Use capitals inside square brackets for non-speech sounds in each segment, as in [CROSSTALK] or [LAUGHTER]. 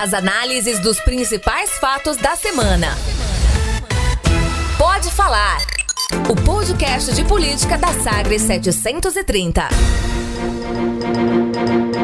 As análises dos principais fatos da semana. Pode falar. O podcast de política da Sagres 730.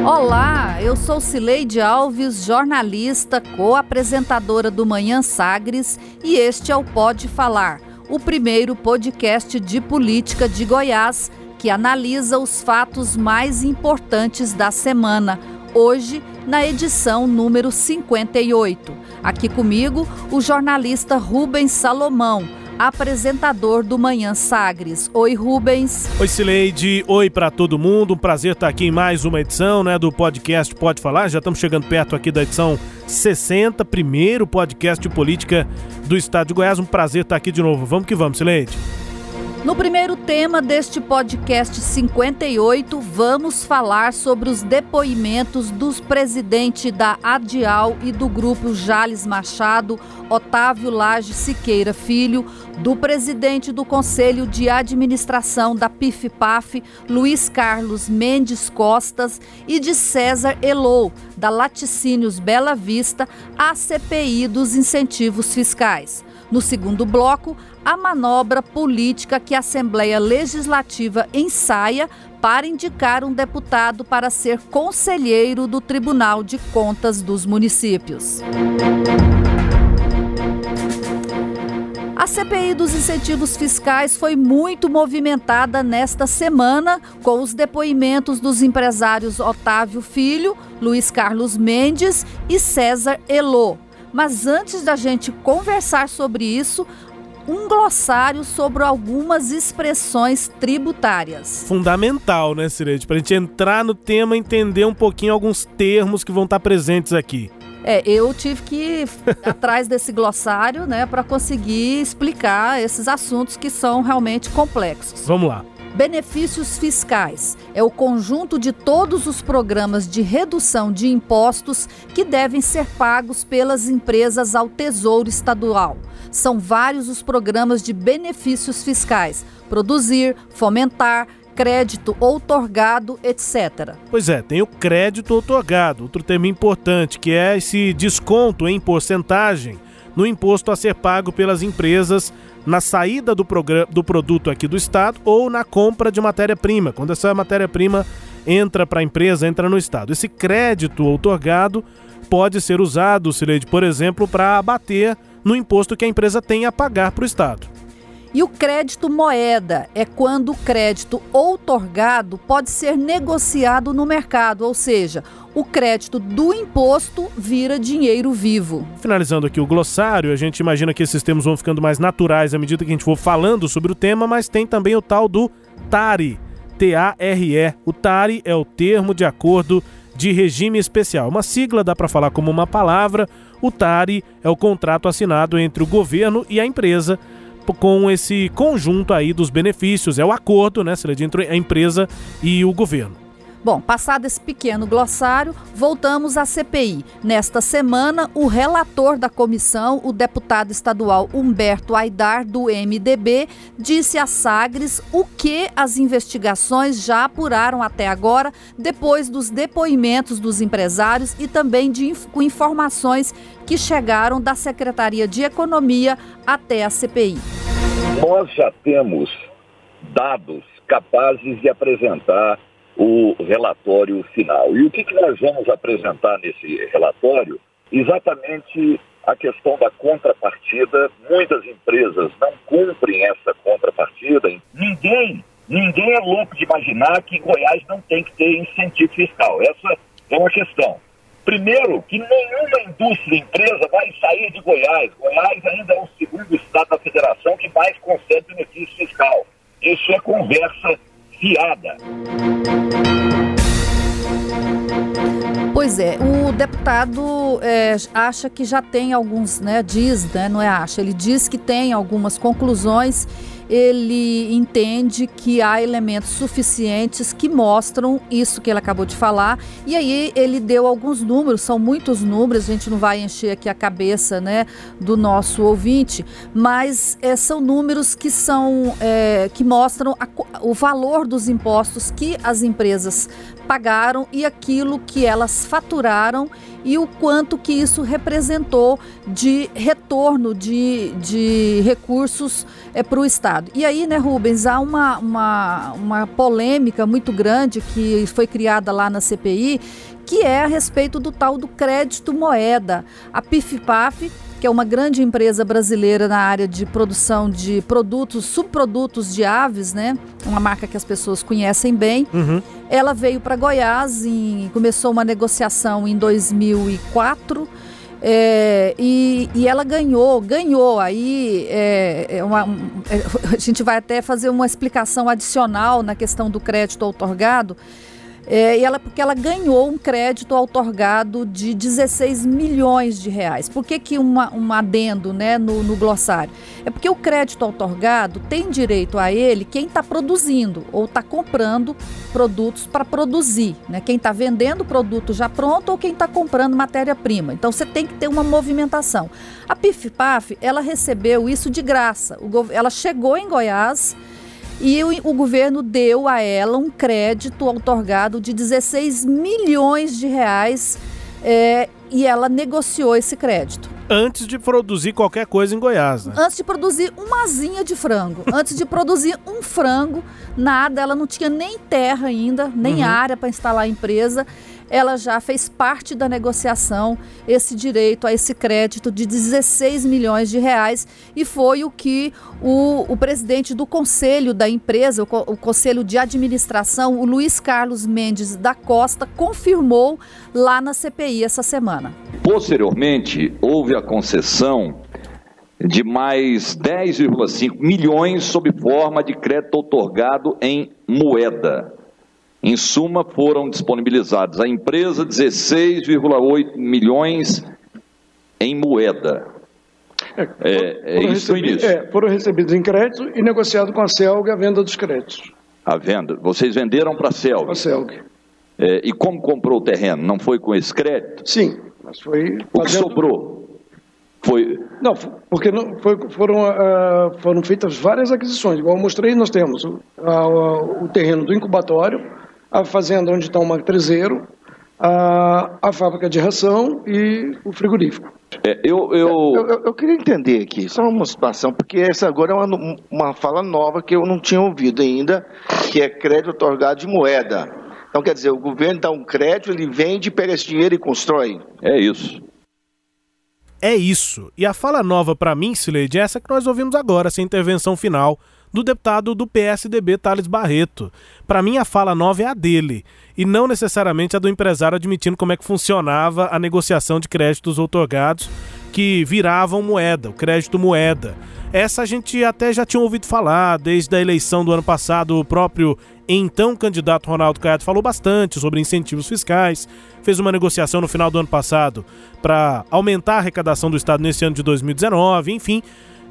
Olá, eu sou Cileide Alves, jornalista, co-apresentadora do Manhã Sagres, e este é o Pode Falar, o primeiro podcast de política de Goiás que analisa os fatos mais importantes da semana. Hoje, na edição número 58. Aqui comigo, o jornalista Rubens Salomão apresentador do Manhã Sagres. Oi, Rubens. Oi, Cileide. Oi para todo mundo. Um prazer estar aqui em mais uma edição né, do podcast Pode Falar. Já estamos chegando perto aqui da edição 60, primeiro podcast de política do estado de Goiás. Um prazer estar aqui de novo. Vamos que vamos, Cileide. No primeiro tema deste podcast 58, vamos falar sobre os depoimentos dos presidentes da ADIAL e do grupo Jales Machado, Otávio Lage Siqueira Filho, do presidente do Conselho de Administração da PIF-PAF, Luiz Carlos Mendes Costas, e de César Elou, da Laticínios Bela Vista, à CPI dos incentivos fiscais. No segundo bloco, a manobra política que a Assembleia Legislativa ensaia para indicar um deputado para ser conselheiro do Tribunal de Contas dos Municípios. A CPI dos incentivos fiscais foi muito movimentada nesta semana, com os depoimentos dos empresários Otávio Filho, Luiz Carlos Mendes e César Elô. Mas antes da gente conversar sobre isso, um glossário sobre algumas expressões tributárias. Fundamental, né, Cirete? Para a gente entrar no tema, entender um pouquinho alguns termos que vão estar presentes aqui. É, eu tive que ir [LAUGHS] atrás desse glossário, né, para conseguir explicar esses assuntos que são realmente complexos. Vamos lá. Benefícios fiscais é o conjunto de todos os programas de redução de impostos que devem ser pagos pelas empresas ao Tesouro Estadual. São vários os programas de benefícios fiscais: produzir, fomentar, crédito outorgado, etc. Pois é, tem o crédito outorgado, outro tema importante, que é esse desconto em porcentagem no imposto a ser pago pelas empresas na saída do, do produto aqui do Estado ou na compra de matéria-prima, quando essa matéria-prima entra para a empresa, entra no Estado. Esse crédito outorgado pode ser usado, Sileide, por exemplo, para abater no imposto que a empresa tem a pagar para o Estado. E o crédito moeda é quando o crédito outorgado pode ser negociado no mercado, ou seja, o crédito do imposto vira dinheiro vivo. Finalizando aqui o glossário, a gente imagina que esses termos vão ficando mais naturais à medida que a gente for falando sobre o tema, mas tem também o tal do TARI, T-A-R-E. O TARI é o termo de acordo de regime especial. Uma sigla dá para falar como uma palavra. O TARI é o contrato assinado entre o governo e a empresa com esse conjunto aí dos benefícios. É o acordo, né, entre a empresa e o governo. Bom, passado esse pequeno glossário, voltamos à CPI. Nesta semana, o relator da comissão, o deputado estadual Humberto Aidar, do MDB, disse a Sagres o que as investigações já apuraram até agora, depois dos depoimentos dos empresários e também de informações que chegaram da Secretaria de Economia até a CPI. Nós já temos dados capazes de apresentar o relatório final. E o que, que nós vamos apresentar nesse relatório? Exatamente a questão da contrapartida. Muitas empresas não cumprem essa contrapartida. Ninguém, ninguém é louco de imaginar que Goiás não tem que ter incentivo fiscal. Essa é uma questão. Primeiro, que nenhuma indústria, empresa vai sair de Goiás. Goiás ainda é o segundo estado da federação que mais concede benefício fiscal. Isso é conversa fiada. Pois é, o deputado é, acha que já tem alguns, né, diz, né, não é acha, ele diz que tem algumas conclusões ele entende que há elementos suficientes que mostram isso que ele acabou de falar. E aí ele deu alguns números, são muitos números, a gente não vai encher aqui a cabeça né, do nosso ouvinte, mas é, são números que são é, que mostram a, o valor dos impostos que as empresas pagaram e aquilo que elas faturaram e o quanto que isso representou de retorno de, de recursos é, para o Estado. E aí, né, Rubens, há uma, uma, uma polêmica muito grande que foi criada lá na CPI, que é a respeito do tal do crédito moeda. A PIF-PAF que é uma grande empresa brasileira na área de produção de produtos, subprodutos de aves, né? Uma marca que as pessoas conhecem bem. Uhum. Ela veio para Goiás e começou uma negociação em 2004. É, e, e, ela ganhou, ganhou. Aí é, é uma, é, [LAUGHS] a gente vai até fazer uma explicação adicional na questão do crédito outorgado. É, e ela, porque ela ganhou um crédito outorgado de 16 milhões de reais. Por que, que uma, um adendo né, no, no glossário? É porque o crédito outorgado tem direito a ele quem está produzindo ou está comprando produtos para produzir. Né? Quem está vendendo produto já pronto ou quem está comprando matéria-prima. Então você tem que ter uma movimentação. A PIF-PAF, ela recebeu isso de graça. O, ela chegou em Goiás e o, o, governo deu a ela um crédito otorgado de 16 milhões de reais é, e ela negociou esse crédito. Antes de produzir qualquer coisa em Goiás, né? Antes de produzir uma asinha de frango. Antes de produzir um frango, nada. Ela não tinha nem terra ainda, nem uhum. área para instalar a empresa ela já fez parte da negociação esse direito a esse crédito de 16 milhões de reais e foi o que o, o presidente do conselho da empresa, o, o conselho de administração, o Luiz Carlos Mendes da Costa, confirmou lá na CPI essa semana. Posteriormente, houve a concessão de mais 10,5 milhões sob forma de crédito otorgado em moeda. Em suma, foram disponibilizados à empresa 16,8 milhões em moeda. É, é, é isso recebidos, é, foram recebidos em crédito e negociado com a CELG a venda dos créditos. A venda? Vocês venderam para a CELG? Para a CELG. É, e como comprou o terreno? Não foi com esse crédito? Sim, mas foi. O que sobrou? Foi... Não, porque não, foi, foram, uh, foram feitas várias aquisições. Igual eu mostrei, nós temos uh, uh, o terreno do incubatório, a fazenda onde está o matrizeiro, a, a fábrica de ração e o frigorífico. É, eu, eu... Eu, eu... queria entender aqui, só uma situação, porque essa agora é uma, uma fala nova que eu não tinha ouvido ainda, que é crédito otorgado de moeda. Então, quer dizer, o governo dá um crédito, ele vende, pega esse dinheiro e constrói. É isso. É isso. E a fala nova para mim, Sileide, é essa que nós ouvimos agora, essa intervenção final do deputado do PSDB, Thales Barreto. Para mim, a fala nova é a dele, e não necessariamente a do empresário admitindo como é que funcionava a negociação de créditos outorgados que viravam moeda, o crédito moeda. Essa a gente até já tinha ouvido falar desde a eleição do ano passado, o próprio então candidato Ronaldo Caiado falou bastante sobre incentivos fiscais, fez uma negociação no final do ano passado para aumentar a arrecadação do Estado nesse ano de 2019, enfim.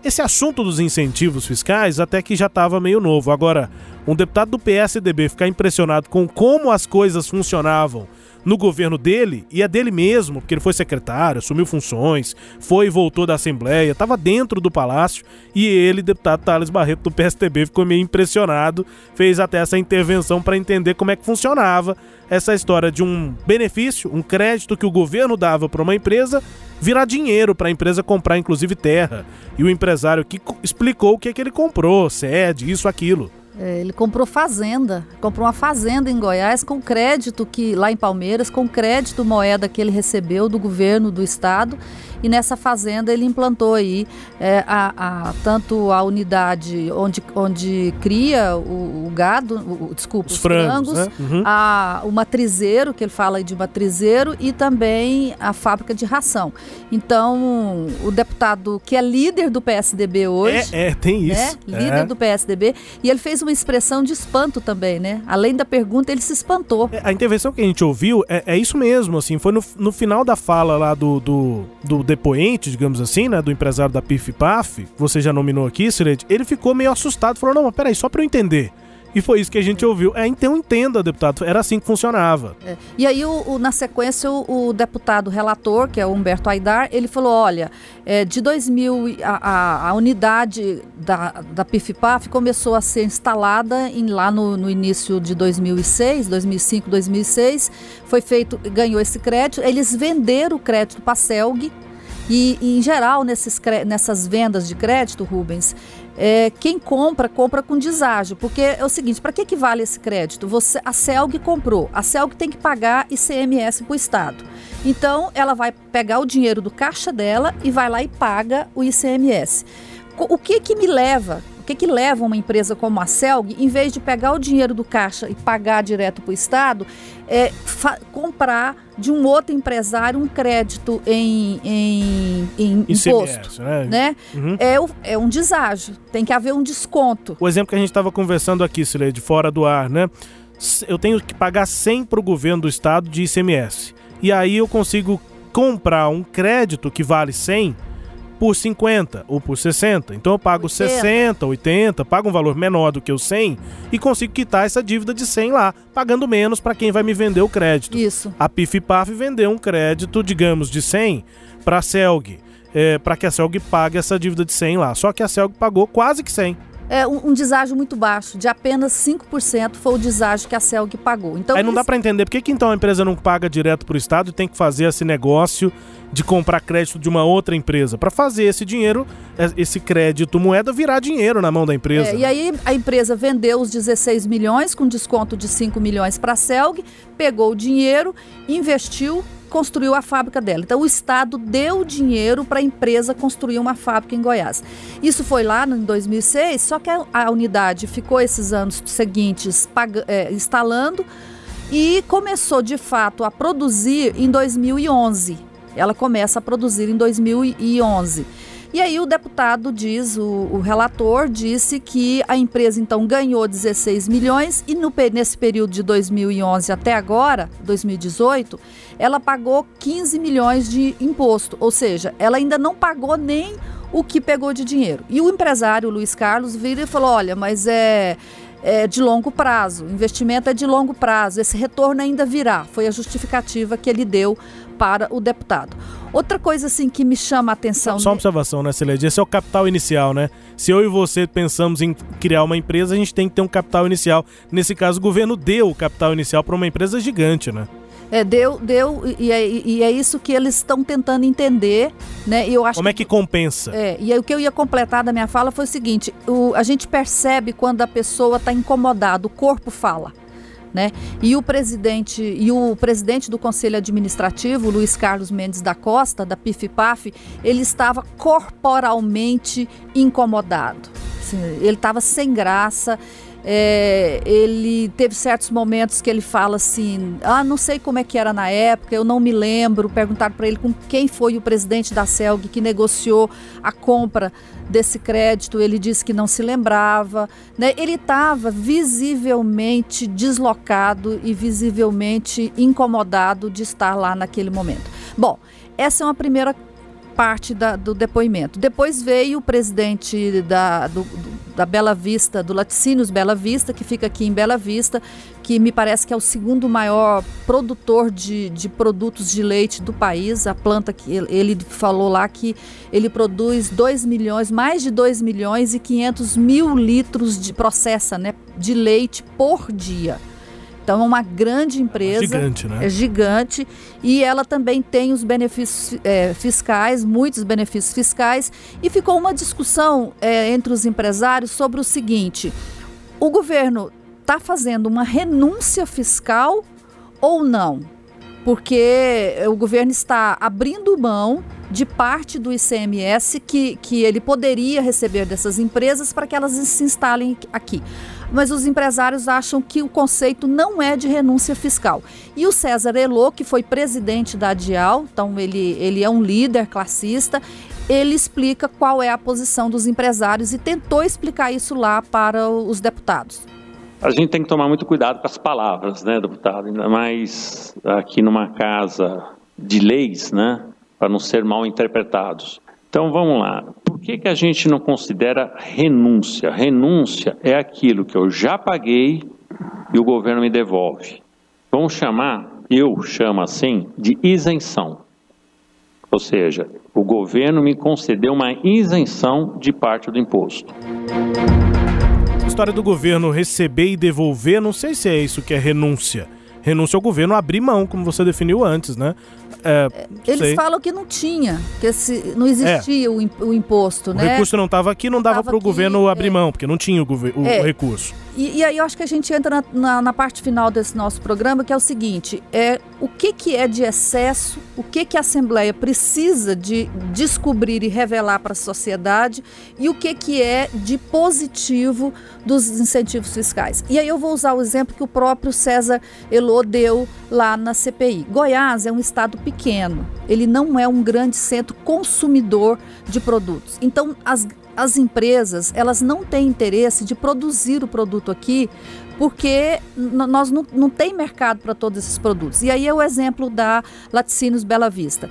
Esse assunto dos incentivos fiscais até que já estava meio novo. Agora, um deputado do PSDB ficar impressionado com como as coisas funcionavam no governo dele, e é dele mesmo, porque ele foi secretário, assumiu funções, foi e voltou da Assembleia, estava dentro do palácio, e ele, deputado Thales Barreto do PSDB, ficou meio impressionado, fez até essa intervenção para entender como é que funcionava essa história de um benefício, um crédito que o governo dava para uma empresa virar dinheiro para a empresa comprar, inclusive, terra. E o empresário que explicou o que, é que ele comprou, sede, isso, aquilo. É, ele comprou fazenda, comprou uma fazenda em Goiás com crédito que lá em Palmeiras, com crédito moeda que ele recebeu do governo do estado e nessa fazenda ele implantou aí é, a, a, tanto a unidade onde, onde cria o, o gado, o, desculpa, os, os frangos, frangos né? uhum. a, o matrizeiro, que ele fala de matrizeiro, e também a fábrica de ração. Então, o deputado que é líder do PSDB hoje. É, é tem né, isso. Né? Líder é. do PSDB, e ele fez uma expressão de espanto também, né? Além da pergunta, ele se espantou. É, a intervenção que a gente ouviu é, é isso mesmo, assim, foi no, no final da fala lá do, do, do depoente, digamos assim, né, do empresário da PIF Paf, você já nominou aqui, Sired, ele ficou meio assustado, falou: "Não, mas peraí, só para eu entender. E foi isso que a gente ouviu. É, então entenda, deputado, era assim que funcionava. É. E aí, o, o, na sequência, o, o, deputado relator, que é o Humberto Aidar, ele falou: olha, é, de 2000, a, a, a, unidade da, da PIF-PAF começou a ser instalada em, lá no, no início de 2006, 2005, 2006. Foi feito, ganhou esse crédito. Eles venderam o crédito para a CELG. E, e, em geral, nesses, nessas vendas de crédito, Rubens, é, quem compra, compra com deságio. Porque é o seguinte, para que, que vale esse crédito? Você, a CELG comprou, a CELG tem que pagar ICMS para o Estado. Então, ela vai pegar o dinheiro do caixa dela e vai lá e paga o ICMS. O que que me leva o que, que leva uma empresa como a Celg, em vez de pegar o dinheiro do caixa e pagar direto para o Estado, é comprar de um outro empresário um crédito em, em, em imposto? né? né? Uhum. É, é um deságio, tem que haver um desconto. O exemplo que a gente estava conversando aqui, Silê, de fora do ar, né? Eu tenho que pagar 100 para o governo do Estado de ICMS. E aí eu consigo comprar um crédito que vale 100 por 50 ou por 60. Então eu pago 80. 60, 80, pago um valor menor do que o 100 e consigo quitar essa dívida de 100 lá, pagando menos para quem vai me vender o crédito. Isso. A PIF Paf vendeu um crédito, digamos, de 100 para a Celg, é, para que a Celg pague essa dívida de 100 lá. Só que a Celg pagou quase que 100 é, um, um, deságio muito baixo, de apenas 5% foi o deságio que a CELG pagou. Então, Aí não dá para entender por que, que então a empresa não paga direto para o Estado e tem que fazer esse negócio de comprar crédito de uma outra empresa para fazer esse dinheiro, é, esse crédito moeda virar dinheiro na mão da empresa. É, e aí a empresa vendeu os 16 milhões com desconto de 5 milhões para a Celg, pegou o dinheiro, investiu construiu a fábrica dela. Então, o Estado deu dinheiro para a empresa construir uma fábrica em Goiás. Isso foi lá em 2006, só que a, unidade ficou esses anos seguintes é, instalando e começou de fato a produzir em 2011. Ela começa a produzir em 2011. E aí o deputado diz, o, o, relator disse que a empresa então ganhou 16 milhões e no, nesse período de 2011 até agora, 2018, ela pagou 15 milhões de imposto, ou seja, ela ainda não pagou nem o que pegou de dinheiro. E o empresário Luiz Carlos vira e falou: olha, mas é é, de longo prazo, o investimento é de longo prazo, esse retorno ainda virá. Foi a justificativa que ele deu para o deputado. Outra coisa assim que me chama a atenção. Só uma observação, né, Celede? Esse é o capital inicial, né? Se eu e você pensamos em criar uma empresa, a gente tem que ter um capital inicial. Nesse caso, o governo deu o capital inicial para uma empresa gigante, né? É, deu, deu, e é, e é isso que eles estão tentando entender, né? eu acho Como é que compensa? É, e aí, o que eu ia completar da minha fala foi o seguinte: o, a gente percebe quando a pessoa está incomodada, o corpo fala. Né? E o presidente e o presidente do Conselho Administrativo, Luiz Carlos Mendes da Costa, da PIF-PAF, ele estava corporalmente incomodado. Ele estava sem graça. É, ele teve certos momentos que ele fala assim: ah, não sei como é que era na época, eu não me lembro. Perguntaram para ele com quem foi o presidente da CELG que negociou a compra desse crédito. Ele disse que não se lembrava. Né? Ele estava visivelmente deslocado e visivelmente incomodado de estar lá naquele momento. Bom, essa é uma primeira parte da, do depoimento. Depois veio o presidente da, do, da Bela Vista, do Laticínios Bela Vista, que fica aqui em Bela Vista, que me parece que é o segundo maior produtor de, de produtos de leite do país. A planta que ele, falou lá que ele produz 2 milhões, mais de 2 milhões e 500 mil litros de processa né, de leite por dia. Então é uma grande empresa. É gigante, né? É gigante. E ela também tem os benefícios é, fiscais, muitos benefícios fiscais. E ficou uma discussão é, entre os empresários sobre o seguinte: o governo está fazendo uma renúncia fiscal ou não? Porque o governo está abrindo mão de parte do ICMS que, que ele poderia receber dessas empresas para que elas se instalem aqui mas os empresários acham que o conceito não é de renúncia fiscal. E o César Elô, que foi presidente da Adial, então ele, ele é um líder classista, ele explica qual é a posição dos empresários e tentou explicar isso lá para os deputados. A gente tem que tomar muito cuidado com as palavras, né, deputado? Ainda mais aqui numa casa de leis, né, para não ser mal interpretados. Então vamos lá. Que, que a gente não considera renúncia? Renúncia é aquilo que eu já paguei e o governo me devolve. Vamos chamar, eu chamo assim, de isenção. Ou seja, o governo me concedeu uma isenção de parte do imposto. A história do governo receber e devolver, não sei se é isso que é renúncia. Renúncia ao governo abrir mão, como você definiu antes, né? É, Eles sei. falam que não tinha, que esse, não existia é. o, imposto, o né? O recurso não estava aqui, não dava para o governo abrir é. mão, porque não tinha o, o é. recurso. E, e, aí eu acho que a gente entra na, na, na, parte final desse nosso programa, que é o seguinte: é o que, que é de excesso, o que, que a Assembleia precisa de descobrir e revelar para a sociedade e o que, que é de positivo dos incentivos fiscais. E aí eu vou usar o exemplo que o próprio César Elô deu lá na CPI. Goiás é um estado pequeno, ele não é um grande centro consumidor de produtos. Então, as as empresas elas não têm interesse de produzir o produto aqui porque nós não, não tem mercado para todos esses produtos. E aí é o exemplo da Laticínios Bela Vista.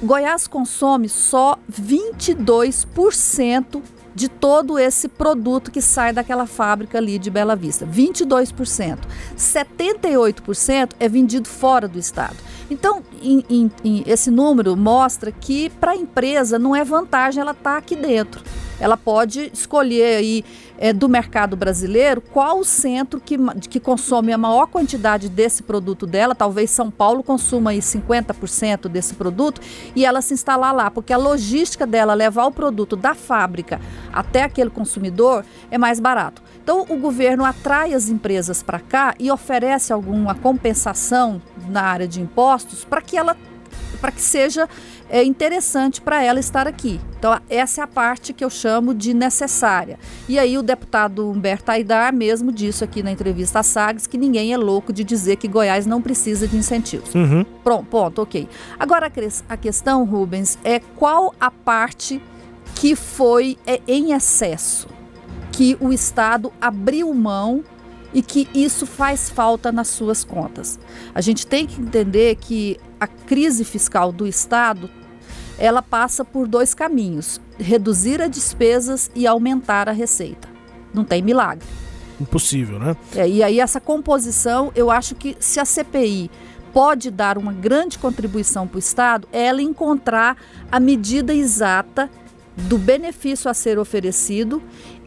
Goiás consome só 22% de todo esse produto que sai daquela fábrica ali de Bela Vista. 22%. 78% é vendido fora do estado. Então, em, em, em, esse número mostra que para a empresa não é vantagem ela estar tá aqui dentro. Ela pode escolher aí é, do mercado brasileiro qual o centro que, que consome a maior quantidade desse produto dela. Talvez São Paulo consuma aí 50% desse produto e ela se instalar lá, porque a logística dela levar o produto da fábrica até aquele consumidor é mais barato. Então, o governo atrai as empresas para cá e oferece alguma compensação na área de impostos para que ela para que seja é, interessante para ela estar aqui. Então, essa é a parte que eu chamo de necessária. E aí, o deputado Humberto Aidar mesmo disse aqui na entrevista à Sagres que ninguém é louco de dizer que Goiás não precisa de incentivos. Uhum. Pronto, ponto, ok. Agora, a questão, Rubens, é qual a parte que foi é, em excesso, que o Estado abriu mão e que isso faz falta nas suas contas. A gente tem que entender que a crise fiscal do Estado ela passa por dois caminhos: reduzir as despesas e aumentar a receita. Não tem milagre. Impossível, né? É, e aí essa composição, eu acho que se a CPI pode dar uma grande contribuição para o Estado, é ela encontrar a medida exata do benefício a ser oferecido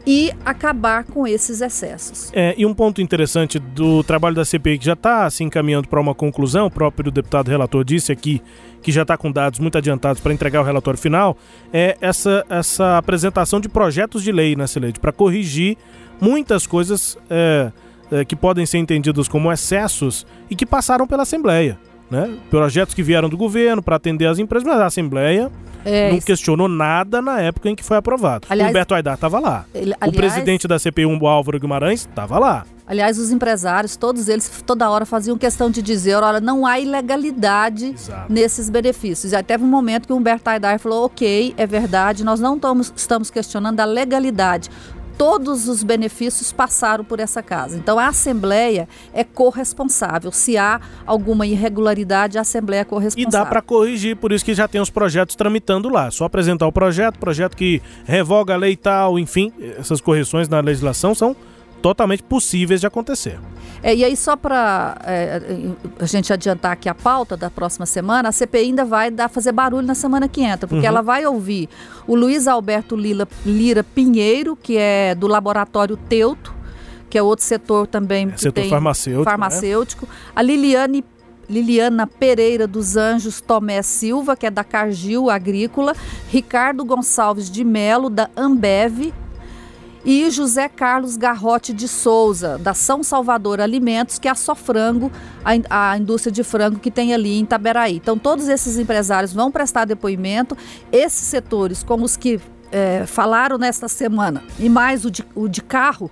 e acabar com esses excessos. É, e um ponto interessante do trabalho da CPI que já está se encaminhando para uma conclusão, o próprio deputado relator disse aqui que já está com dados muito adiantados para entregar o relatório final, é essa, essa apresentação de projetos de lei na Celede para corrigir muitas coisas é, é, que podem ser entendidas como excessos e que passaram pela Assembleia. Né? Projetos que vieram do governo para atender as empresas, mas a Assembleia é, não questionou nada na época em que foi aprovado. Aliás, Humberto Aidar estava lá. Ele, aliás, o presidente da CPI, o Álvaro Guimarães, estava lá. Aliás, os empresários, todos eles, toda hora faziam questão de dizer, olha, não há ilegalidade Exato. nesses benefícios. E até teve um momento que o Humberto Aidar falou, ok, é verdade, nós não estamos, estamos questionando a legalidade todos os benefícios passaram por essa casa. Então a Assembleia é corresponsável. Se há alguma irregularidade, a Assembleia é corresponsável. E dá para corrigir, por isso que já tem os projetos tramitando lá. Só apresentar o projeto, projeto que revoga a lei e tal, enfim, essas correções na legislação são totalmente possíveis de acontecer. É, e aí, só para é, a gente adiantar aqui a pauta da próxima semana, a CPI ainda vai dar, fazer barulho na semana que entra, porque uhum. ela vai ouvir o Luiz Alberto Lila, Lira Pinheiro, que é do Laboratório Teuto, que é outro setor também. É, setor farmacêutico. Farmacêutico. Né? A Liliane Liliana Pereira dos Anjos Tomé Silva, que é da Cargill Agrícola, Ricardo Gonçalves de Melo, da Ambev, e José Carlos Garrote de Souza, da São Salvador Alimentos, que é a Só Frango, a, a indústria de frango que tem ali em Itaberaí. Então, todos esses empresários vão prestar depoimento. Esses setores, como os que é, falaram nesta semana, e mais o de, o de carro,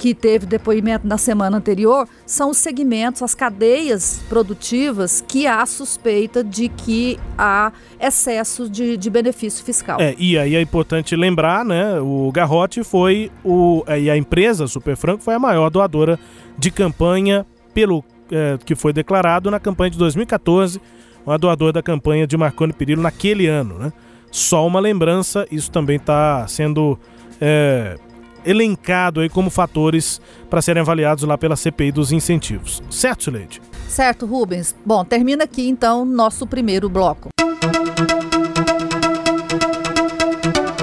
que teve depoimento na semana anterior, são os segmentos, as cadeias produtivas que há suspeita de que há excesso de, de benefício fiscal. É, e aí é importante lembrar, né? O Garrote foi o. É, e a empresa Super Franco foi a maior doadora de campanha pelo é, que foi declarado na campanha de 2014, uma doadora da campanha de Marconi Perillo naquele ano, né? só uma lembrança, isso também está sendo é, elencado aí como fatores para serem avaliados lá pela CPI dos incentivos. Certo, Sileide? Certo, Rubens. Bom, termina aqui então nosso primeiro bloco.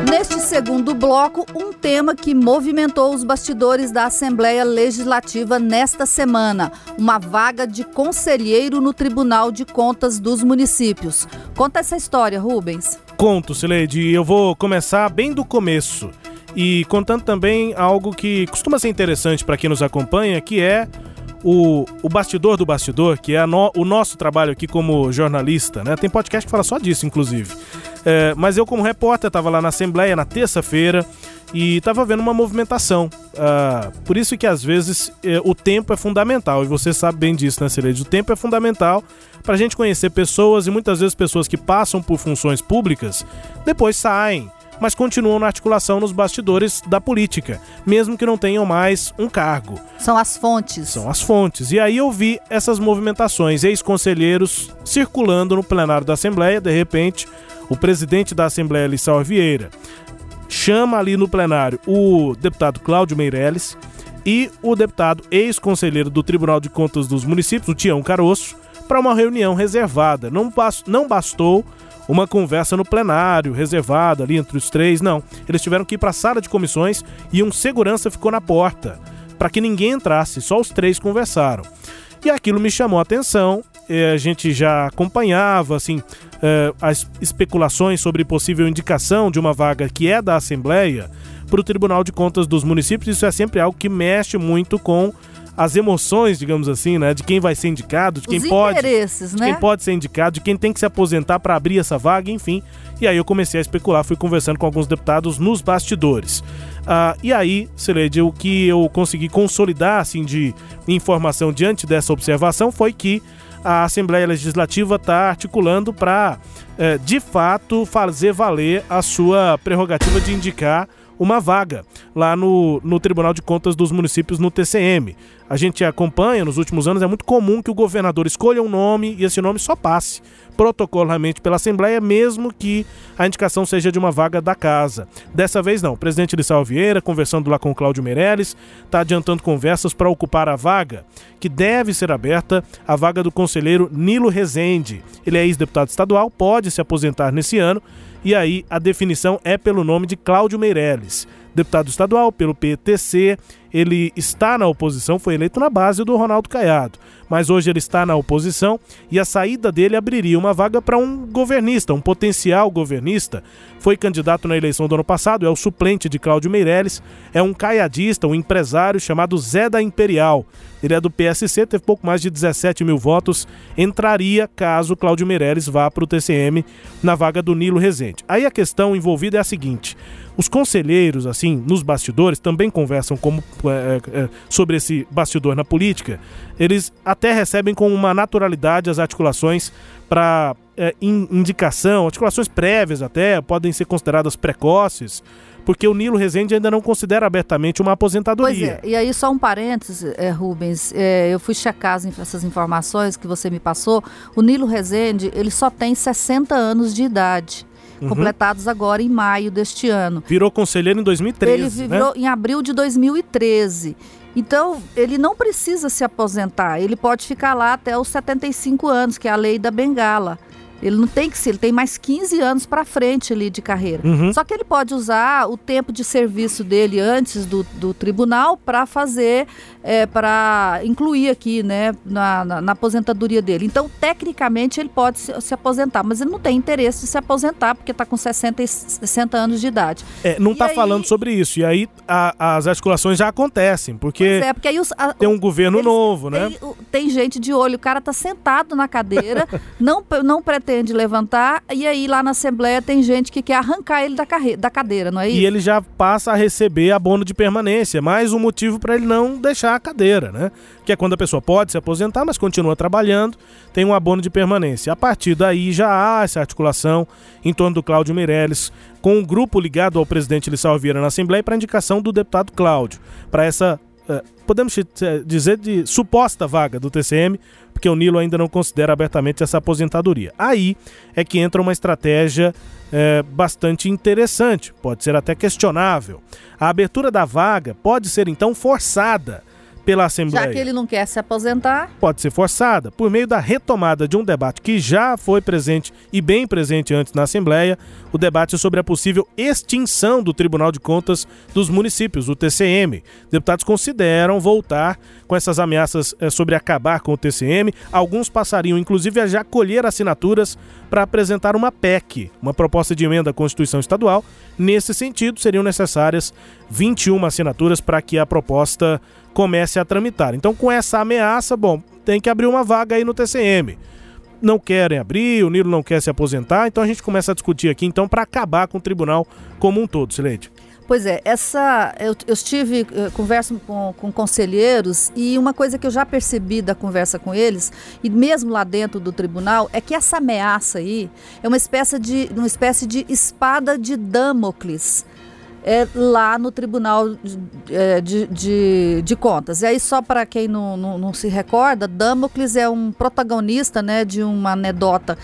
Neste segundo bloco, um tema que movimentou os bastidores da Assembleia Legislativa nesta semana: uma vaga de conselheiro no Tribunal de Contas dos Municípios. Conta essa história, Rubens. Conto, Sileide. Eu vou começar bem do começo e contando também algo que costuma ser interessante para quem nos acompanha, que é o, o bastidor do bastidor, que é no, o nosso trabalho aqui como jornalista, né? Tem podcast que fala só disso, inclusive. É, mas eu, como repórter, estava lá na Assembleia na terça-feira e estava vendo uma movimentação. Uh, por isso que às vezes é, o tempo é fundamental, e você sabe bem disso, né, Cereja? O tempo é fundamental para a gente conhecer pessoas e muitas vezes pessoas que passam por funções públicas depois saem mas continuam na articulação nos bastidores da política, mesmo que não tenham mais um cargo. São as fontes. São as fontes. E aí eu vi essas movimentações, ex-conselheiros circulando no plenário da Assembleia, de repente, o presidente da Assembleia, Lissau Vieira, chama ali no plenário o deputado Cláudio Meirelles e o deputado ex-conselheiro do Tribunal de Contas dos Municípios, o Tião Caroço, para uma reunião reservada. Não, não bastou uma conversa no plenário, reservada ali entre os três. Não. Eles tiveram que ir para a sala de comissões e um segurança ficou na porta para que ninguém entrasse, só os três conversaram. E aquilo me chamou a atenção. Eh, a gente já acompanhava assim eh, as especulações sobre possível indicação de uma vaga que é da Assembleia para o Tribunal de Contas dos Municípios. Isso é sempre algo que mexe muito com as emoções, digamos assim, né, de quem vai ser indicado, de quem Os pode, interesses, de né? quem pode ser indicado, de quem tem que se aposentar para abrir essa vaga, enfim. E aí eu comecei a especular, fui conversando com alguns deputados nos bastidores. Ah, e aí, Celede, o que eu consegui consolidar assim de informação diante dessa observação foi que a Assembleia Legislativa está articulando para, eh, de fato, fazer valer a sua prerrogativa de indicar uma vaga lá no, no Tribunal de Contas dos Municípios, no TCM. A gente acompanha nos últimos anos, é muito comum que o governador escolha um nome e esse nome só passe protocolarmente pela Assembleia, mesmo que a indicação seja de uma vaga da casa. Dessa vez não. O presidente Lissau Vieira, conversando lá com o Cláudio Meirelles, está adiantando conversas para ocupar a vaga, que deve ser aberta, a vaga do conselheiro Nilo Rezende. Ele é ex-deputado estadual, pode se aposentar nesse ano, e aí a definição é pelo nome de Cláudio Meirelles deputado estadual pelo PTC. Ele está na oposição, foi eleito na base do Ronaldo Caiado, mas hoje ele está na oposição e a saída dele abriria uma vaga para um governista, um potencial governista. Foi candidato na eleição do ano passado, é o suplente de Cláudio Meirelles, é um caiadista, um empresário chamado Zé da Imperial. Ele é do PSC, teve pouco mais de 17 mil votos, entraria caso Cláudio Meirelles vá para o TCM na vaga do Nilo Rezende. Aí a questão envolvida é a seguinte: os conselheiros, assim, nos bastidores, também conversam como, é, é, sobre esse bastidor na política. Eles até recebem com uma naturalidade as articulações para é, indicação, articulações prévias até, podem ser consideradas precoces porque o Nilo Rezende ainda não considera abertamente uma aposentadoria. É, e aí só um parênteses, é, Rubens, é, eu fui checar essas informações que você me passou, o Nilo Rezende, ele só tem 60 anos de idade uhum. completados agora em maio deste ano. Virou conselheiro em 2013. Ele virou né? em abril de 2013. Então, ele não precisa se aposentar, ele pode ficar lá até os 75 anos, que é a lei da Bengala. Ele não tem que ser, ele tem mais 15 anos para frente ali de carreira. Uhum. Só que ele pode usar o tempo de serviço dele antes do, do tribunal para fazer, é, para incluir aqui, né, na, na, na, aposentadoria dele. Então, tecnicamente, ele pode se, se, aposentar, mas ele não tem interesse em se aposentar porque está com 60, 60 anos de idade. É, não está falando sobre isso. E aí a, as articulações já acontecem, porque, é, porque aí os, a, tem um governo eles, novo, né? Tem, tem, gente de olho, o cara está sentado na cadeira, [LAUGHS] não, não pretende pretende levantar, e aí lá na Assembleia tem gente que quer arrancar ele da, carreira, da cadeira, não é isso? E ele já passa a receber abono de permanência, mais um motivo para ele não deixar a cadeira, né? Que é quando a pessoa pode se aposentar, mas continua trabalhando, tem um abono de permanência. A partir daí já há essa articulação em torno do Cláudio Meirelles, com um grupo ligado ao presidente Lissau Vieira na Assembleia para indicação do deputado Cláudio, para essa podemos dizer de suposta vaga do TCM, porque o Nilo ainda não considera abertamente essa aposentadoria. Aí é que entra uma estratégia é, bastante interessante, pode ser até questionável. A abertura da vaga pode ser então forçada pela Assembleia. Já que ele não quer se aposentar. Pode ser forçada por meio da retomada de um debate que já foi presente e bem presente antes na Assembleia, o debate sobre a possível extinção do Tribunal de Contas dos Municípios, o TCM. Deputados consideram voltar com essas ameaças é, sobre acabar com o TCM. Alguns passariam, inclusive, a já colher assinaturas para apresentar uma PEC, uma proposta de emenda à Constituição Estadual. Nesse sentido, seriam necessárias 21 assinaturas para que a proposta comece a tramitar. Então, com essa ameaça, bom, tem que abrir uma vaga aí no TCM. Não querem abrir, o Nilo não quer se aposentar, então a gente começa a discutir aqui então para acabar com o tribunal como um todo, Sileide. Pois é, essa eu, eu estive eu converso com, com conselheiros e uma coisa que eu já percebi da conversa com eles e mesmo lá dentro do tribunal é que essa ameaça aí é uma espécie de uma espécie de espada de Damocles é, lá no Tribunal é, de, de, de, Contas. E aí, só para quem não, não, não, se recorda, Damocles é um protagonista né, de uma anedota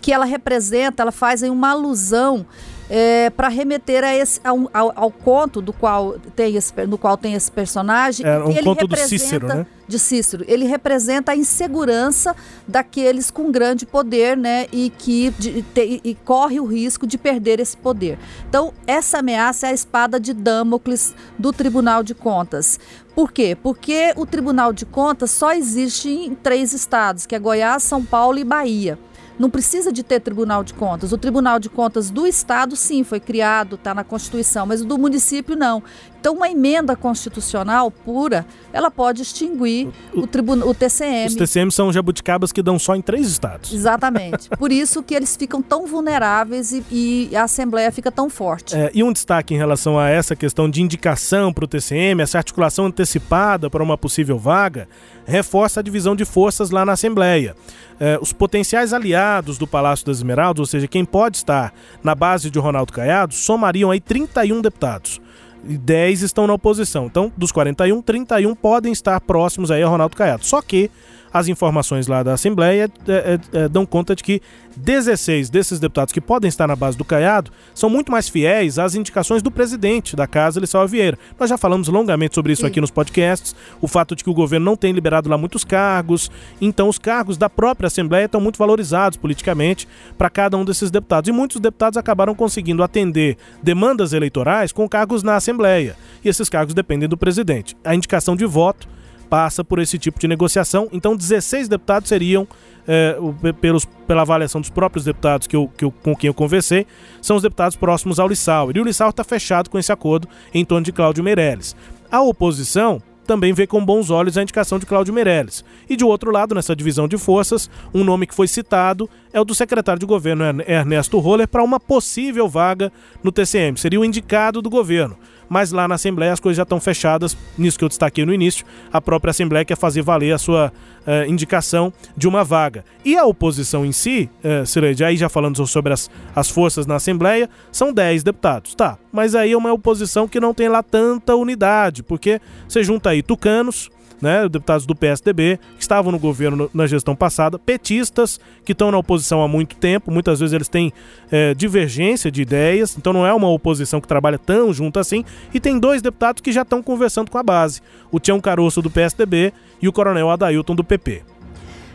que ela representa, ela faz uma alusão é, para remeter a esse, ao, ao, ao, conto do qual tem esse, no qual tem esse personagem. É um ele conto do Cícero, né? De Cícero. Ele representa a insegurança daqueles com grande poder, né? E que de, te, e corre o risco de perder esse poder. Então, essa ameaça é a espada de Damocles do Tribunal de Contas. Por quê? Porque o Tribunal de Contas só existe em três estados, que é Goiás, São Paulo e Bahia. Não precisa de ter Tribunal de Contas. O Tribunal de Contas do Estado, sim, foi criado, está na Constituição, mas o do município não. Então, uma emenda constitucional pura, ela pode extinguir o, o, o TCM. Os TCM são jabuticabas que dão só em três estados. Exatamente. [LAUGHS] Por isso que eles ficam tão vulneráveis e, e a Assembleia fica tão forte. É, e um destaque em relação a essa questão de indicação para o TCM, essa articulação antecipada para uma possível vaga, reforça a divisão de forças lá na Assembleia. É, os potenciais aliados do Palácio das Esmeraldas, ou seja, quem pode estar na base de Ronaldo Caiado, somariam aí 31 deputados. E 10 estão na oposição. Então, dos 41, 31 podem estar próximos aí a Ronaldo Caiado. Só que as informações lá da Assembleia é, é, é, dão conta de que 16 desses deputados que podem estar na base do Caiado são muito mais fiéis às indicações do presidente da casa, Lissau Vieira. Nós já falamos longamente sobre isso aqui nos podcasts, o fato de que o governo não tem liberado lá muitos cargos, então os cargos da própria Assembleia estão muito valorizados politicamente para cada um desses deputados. E muitos deputados acabaram conseguindo atender demandas eleitorais com cargos na Assembleia. E esses cargos dependem do presidente. A indicação de voto passa por esse tipo de negociação. Então, 16 deputados seriam, é, pelos, pela avaliação dos próprios deputados que eu, que eu, com quem eu conversei, são os deputados próximos ao Lissauer. E o Lissauer está fechado com esse acordo em torno de Cláudio Meirelles. A oposição também vê com bons olhos a indicação de Cláudio Meirelles. E de outro lado, nessa divisão de forças, um nome que foi citado é o do secretário de governo Ernesto Roller para uma possível vaga no TCM. Seria o indicado do governo mas lá na Assembleia as coisas já estão fechadas, nisso que eu destaquei no início, a própria Assembleia quer fazer valer a sua uh, indicação de uma vaga. E a oposição em si, uh, aí já falando sobre as, as forças na Assembleia, são 10 deputados, tá, mas aí é uma oposição que não tem lá tanta unidade, porque você junta aí tucanos, né, deputados do PSDB, que estavam no governo na gestão passada, petistas que estão na oposição há muito tempo, muitas vezes eles têm é, divergência de ideias, então não é uma oposição que trabalha tão junto assim, e tem dois deputados que já estão conversando com a base, o Tião Caroço do PSDB e o Coronel Adailton do PP.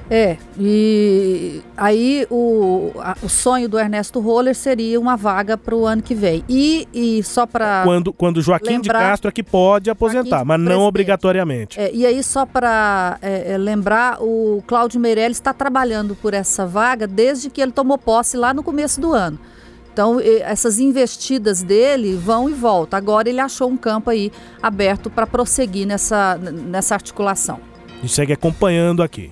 É, e aí o, a, o sonho do Ernesto Roller seria uma vaga para o ano que vem. E, e só para. Quando, quando Joaquim lembrar, de Castro é que pode aposentar, mas não obrigatoriamente. É, e aí, só para é, é, lembrar, o Cláudio Meirelles está trabalhando por essa vaga desde que ele tomou posse lá no começo do ano. Então, essas investidas dele vão e voltam. Agora ele achou um campo aí aberto para prosseguir nessa, nessa articulação. A gente segue acompanhando aqui.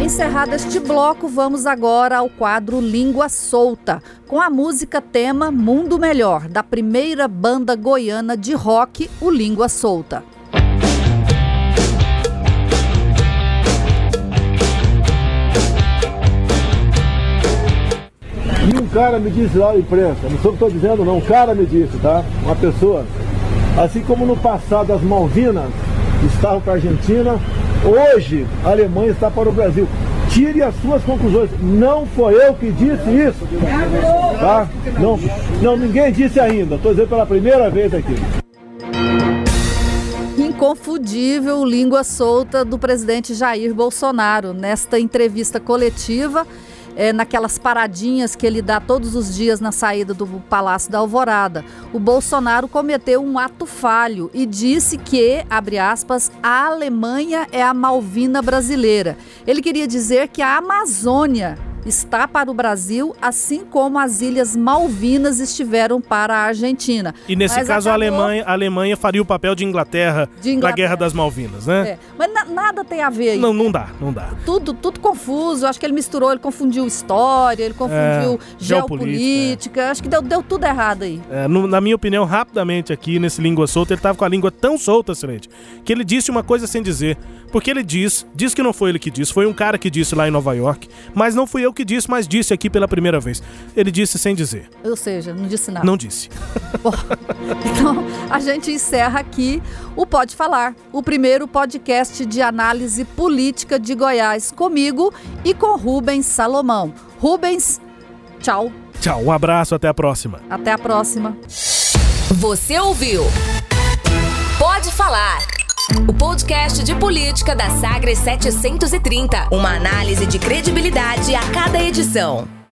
Encerrado este bloco, vamos agora ao quadro Língua Solta, com a música tema Mundo Melhor, da primeira banda goiana de rock, o Língua Solta. E um cara me disse lá na imprensa, não sou o que estou dizendo não, um cara me disse, tá? Uma pessoa. Assim como no passado as Malvinas estavam para a Argentina, hoje a Alemanha está para o Brasil. tire as suas conclusões. Não foi eu que disse isso. Tá? Não, não ninguém disse ainda. Estou dizendo pela primeira vez aqui. Inconfundível língua solta do presidente Jair Bolsonaro nesta entrevista coletiva é, naquelas paradinhas que ele dá todos os dias na saída do Palácio da Alvorada. O Bolsonaro cometeu um ato falho e disse que, abre aspas, a Alemanha é a Malvina brasileira. Ele queria dizer que a Amazônia está para o Brasil, assim como as Ilhas Malvinas estiveram para a Argentina. E nesse Mas caso, acabou... a, Alemanha, a Alemanha faria o papel de Inglaterra, de Inglaterra. na Guerra das Malvinas, né? É. Mas na, nada tem a ver aí. Não, não dá, não dá. Tudo, tudo confuso. Acho que ele misturou, ele confundiu história, ele confundiu é, geopolítica. É. Acho que deu, deu tudo errado aí. É, no, na minha opinião, rapidamente aqui nesse Língua Solta, ele estava com a língua tão solta, excelente, que ele disse uma coisa sem dizer. Porque ele diz, diz que não foi ele que disse, foi um cara que disse lá em Nova York, mas não fui eu que disse, mas disse aqui pela primeira vez. Ele disse sem dizer. Ou seja, não disse nada. Não disse. [LAUGHS] Bom, então a gente encerra aqui o Pode Falar, o primeiro podcast de análise política de Goiás, comigo e com Rubens Salomão. Rubens, tchau. Tchau, um abraço, até a próxima. Até a próxima. Você ouviu? Pode falar o podcast de política da Sagres 730. Uma análise de credibilidade a cada edição.